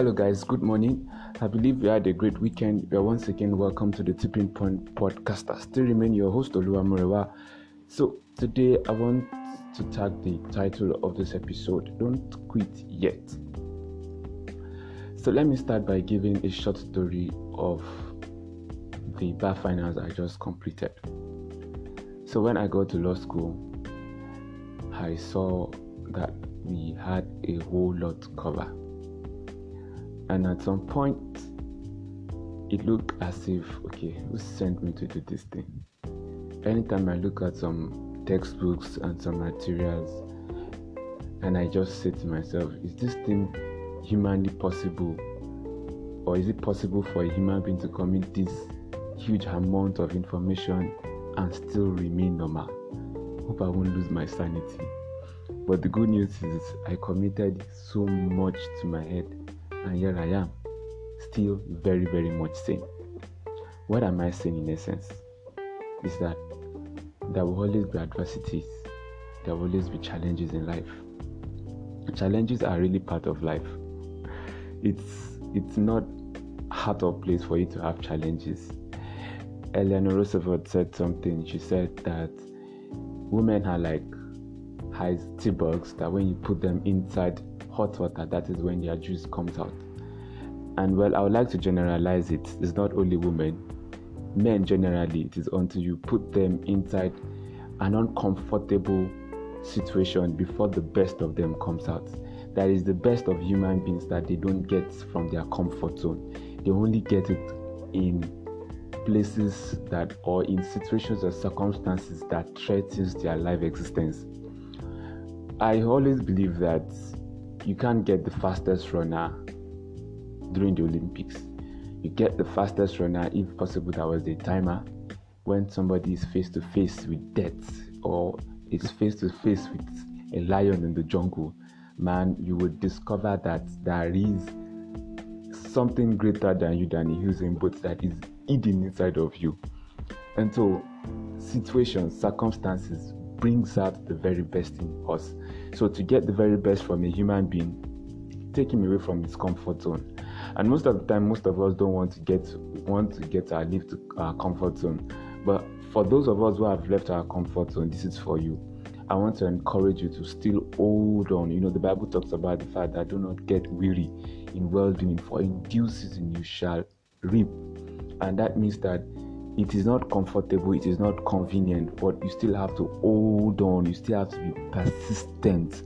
Hello, guys. Good morning. I believe you had a great weekend. You are once again welcome to the Tipping Point podcast. I still remain your host, Olua Murewa. So, today I want to tag the title of this episode Don't Quit Yet. So, let me start by giving a short story of the bar finals I just completed. So, when I got to law school, I saw that we had a whole lot to cover. And at some point, it looked as if, okay, who sent me to do this thing? Anytime I look at some textbooks and some materials, and I just say to myself, is this thing humanly possible? Or is it possible for a human being to commit this huge amount of information and still remain normal? Hope I won't lose my sanity. But the good news is I committed so much to my head, and here I am, still very, very much sane. What am I saying in essence? Is that there will always be adversities, there will always be challenges in life. Challenges are really part of life. It's it's not out of place for you to have challenges. Eleanor Roosevelt said something. She said that women are like high tea icebergs that when you put them inside hot water, that is when their juice comes out. And well, I would like to generalize it. It's not only women, men generally. It is until you put them inside an uncomfortable situation before the best of them comes out. That is the best of human beings that they don't get from their comfort zone. They only get it in places that or in situations or circumstances that threatens their life existence. I always believe that you can't get the fastest runner during the Olympics. You get the fastest runner, if possible, that was the timer. When somebody is face to face with death or is face to face with a lion in the jungle, man, you would discover that there is something greater than you than a Usain Bolt that is hidden inside of you. And so, situations, circumstances brings out the very best in us. So to get the very best from a human being, take him away from his comfort zone. And most of the time, most of us don't want to get want to get our live to our comfort zone. But for those of us who have left our comfort zone, this is for you. I want to encourage you to still hold on. You know, the Bible talks about the fact that do not get weary in well doing, for in due season you shall reap. And that means that it is not comfortable, it is not convenient, but you still have to hold on, you still have to be persistent.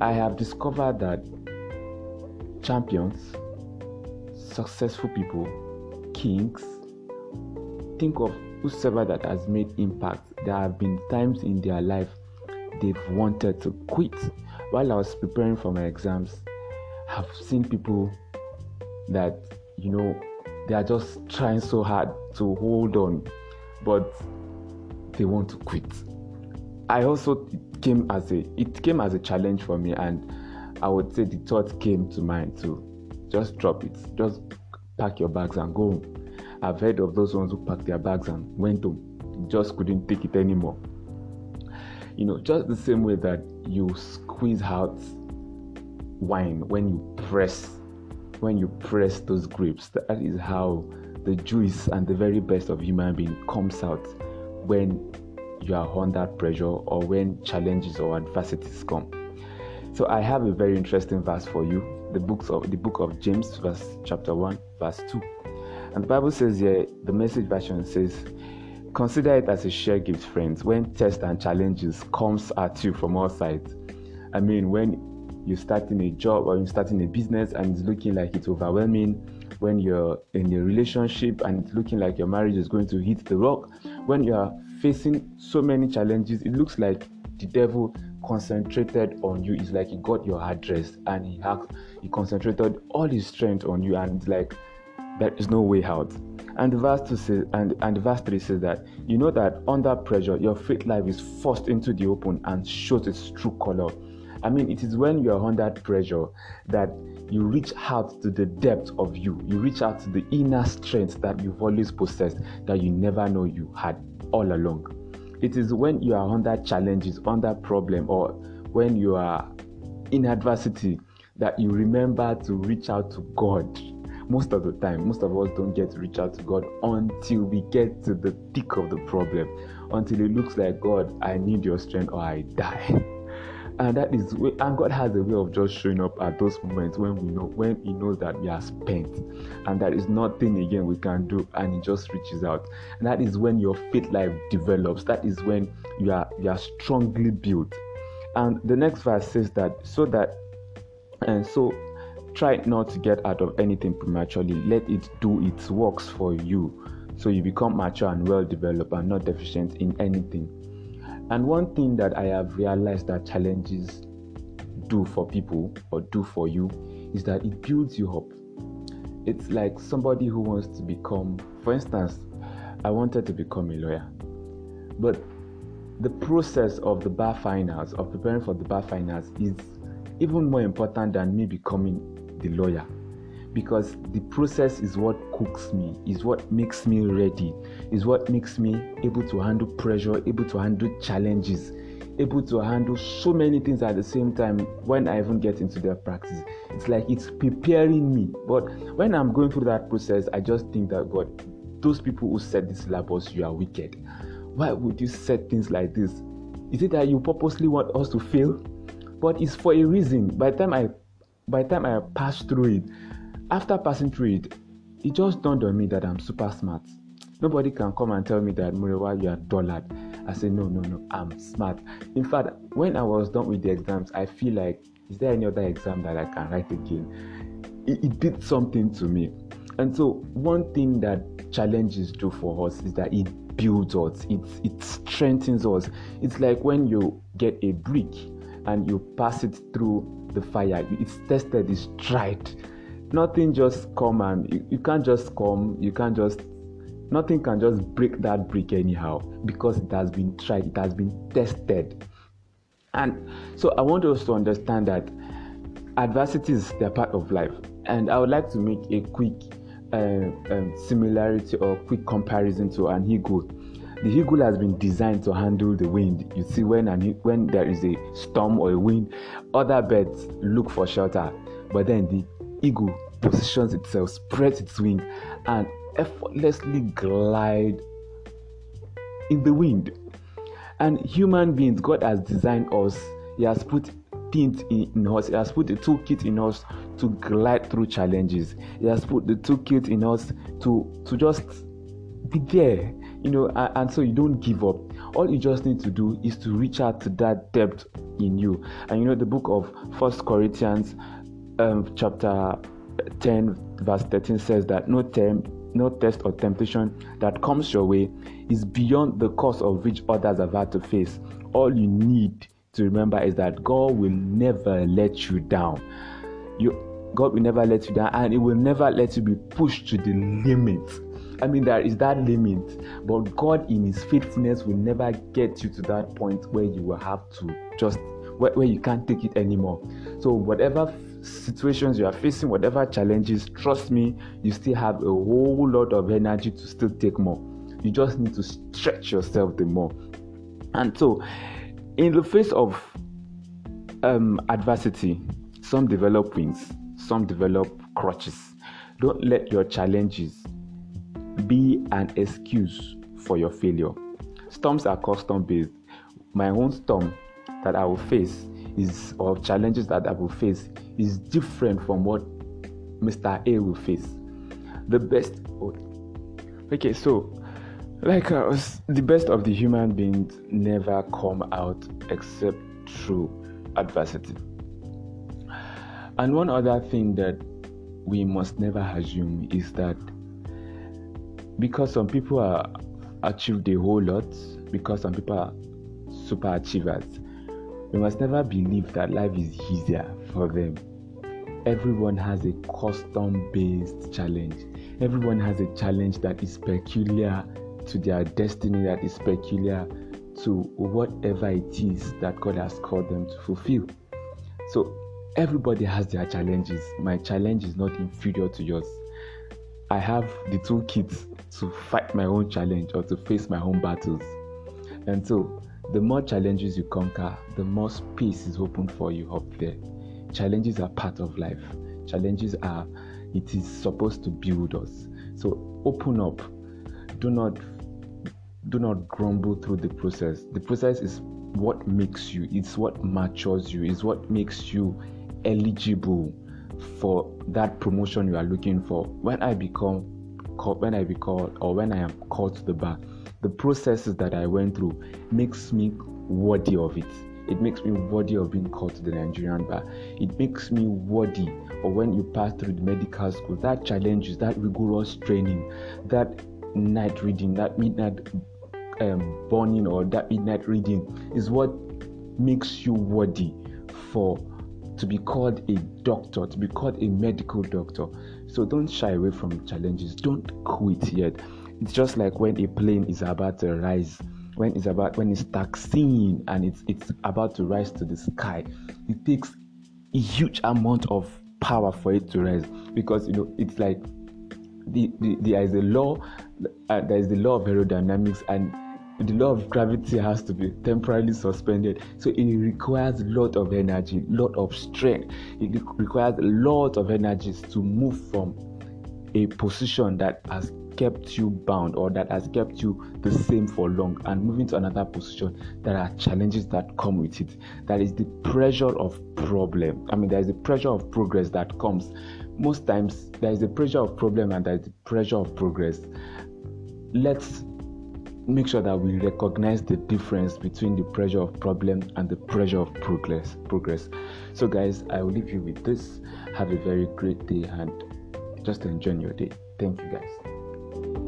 I have discovered that champions, successful people, kings, think of whosoever that has made impact. There have been times in their life they've wanted to quit. While I was preparing for my exams, I've seen people that you know they are just trying so hard to hold on, but they want to quit. I also came as a it came as a challenge for me, and I would say the thought came to mind to just drop it, just pack your bags and go. I've heard of those ones who packed their bags and went home, just couldn't take it anymore. You know, just the same way that you squeeze out wine when you press when you press those grapes. That is how the juice and the very best of human being comes out when you are under pressure or when challenges or adversities come. So I have a very interesting verse for you. The books of the book of James, verse chapter 1, verse 2. And the Bible says here, the message version says, Consider it as a share gift, friends, when tests and challenges comes at you from all sides. I mean, when you're starting a job or you're starting a business and it's looking like it's overwhelming, when you're in a relationship and it's looking like your marriage is going to hit the rock, when you are facing so many challenges, it looks like the devil concentrated on you. It's like he got your address and he he concentrated all his strength on you, and it's like there is no way out. And the verse two says, and, and the verse three says that you know that under pressure, your faith life is forced into the open and shows its true color. I mean, it is when you are under pressure that you reach out to the depth of you. You reach out to the inner strength that you've always possessed that you never know you had all along. It is when you are under challenges, under problem, or when you are in adversity that you remember to reach out to God. Most of the time, most of us don't get to reach out to God until we get to the thick of the problem, until it looks like God, I need your strength or I die. And that is way, and god has a way of just showing up at those moments when we know when he knows that we are spent and there is nothing again we can do and he just reaches out. And that is when your faith life develops. That is when you are you are strongly built. And the next verse says that so that and so try not to get out of anything prematurely. Let it do its works for you. So you become mature and well developed and not deficient in anything and one thing that I have realized that challenges do for people or do for you is that it builds you up. It's like somebody who wants to become, for instance, I wanted to become a lawyer, but the process of the bar finals, of preparing for the bar finals, is even more important than me becoming the lawyer because the process is what cooks me, is what makes me ready, is what makes me able to handle pressure, able to handle challenges, able to handle so many things at the same time when I even get into their practice. It's like it's preparing me. But when I'm going through that process, I just think that God, those people who set this syllabus, you are wicked. Why would you set things like this? Is it that you purposely want us to fail? But it's for a reason. By the time I by the time I pass through it, after passing through it, it just dawned on me that I'm super smart. Nobody can come and tell me that Murewa, you are dullard. I said, no, no, no, I'm smart. In fact, when I was done with the exams, I feel like, is there any other exam that I can write again? It, it did something to me. And so, one thing that challenges do for us is that it builds us, it, it strengthens us. It's like when you get a brick and you pass it through the fire, it's tested, it's tried nothing just come and you, you can't just come you can't just nothing can just break that brick anyhow because it has been tried it has been tested. And so i want us to understand that adversities they're part of life. And i would like to make a quick uh, um, similarity or quick comparison to an eagle. The eagle has been designed to handle the wind. You see when an, when there is a storm or a wind other birds look for shelter. But then the eagle positions itself, spreads its wing, and effortlessly glide in the wind. And human beings, God has designed us. He has put things in us. He has put the toolkit in us to glide through challenges. He has put the toolkit in us to to just be there, you know. And, and so you don't give up. All you just need to do is to reach out to that depth in you. And you know the book of First Corinthians, um, chapter 10 verse 13 says that no no test or temptation that comes your way is beyond the course of which others have had to face. All you need to remember is that god will never let you down. You god will never let you down and he will never let you be pushed to the limit. I mean, there is that limit, but God, in His faithfulness, will never get you to that point where you will have to just where, where you can't take it anymore. So, whatever situations you are facing, whatever challenges, trust me, you still have a whole lot of energy to still take more. You just need to stretch yourself the more. And so, in the face of um, adversity, some develop wings, some develop crutches. Don't let your challenges be an excuse for your failure. Storms are custom based. My own storm that I will face is or challenges that I will face is different from what Mr. A will face. The best oh, okay, so like uh, us, the best of the human beings never come out except through adversity. And one other thing that we must never assume is that because some people are achieved a whole lot, because some people are super achievers, we must never believe that life is easier for them. Everyone has a custom based challenge. Everyone has a challenge that is peculiar to their destiny, that is peculiar to whatever it is that God has called them to fulfill. So, everybody has their challenges. My challenge is not inferior to yours. I have the toolkit to fight my own challenge or to face my own battles. And so, the more challenges you conquer, the more space is open for you up there. Challenges are part of life. Challenges are, it is supposed to build us. So open up. Do not do not grumble through the process. The process is what makes you, it's what matures you, it's what makes you eligible for that promotion you are looking for. When I become when I become or when I am called to the bar, the processes that I went through makes me worthy of it. It makes me worthy of being called to the Nigerian bar. It makes me worthy or when you pass through the medical school, that challenges, that rigorous training, that night reading, that midnight um, burning or that midnight reading is what makes you worthy for to be called a doctor, to be called a medical doctor. So don't shy away from challenges. Don't quit yet. It's just like when a plane is about to rise, when it's about when it's taxiing and it's it's about to rise to the sky. It takes a huge amount of power for it to rise because you know it's like the, the, there is a law uh, there is the law of aerodynamics and the law of gravity has to be temporarily suspended so it requires a lot of energy lot of strength it requires a lot of energies to move from a position that has kept you bound or that has kept you the same for long and moving to another position there are challenges that come with it. That is the pressure of problem. I mean there is the pressure of progress that comes. Most times there is the pressure of problem and there is the pressure of progress. Let's make sure that we recognize the difference between the pressure of problem and the pressure of progress progress. So guys i will leave you with this. Have a very great day and just enjoy your day. Thank you guys Bye.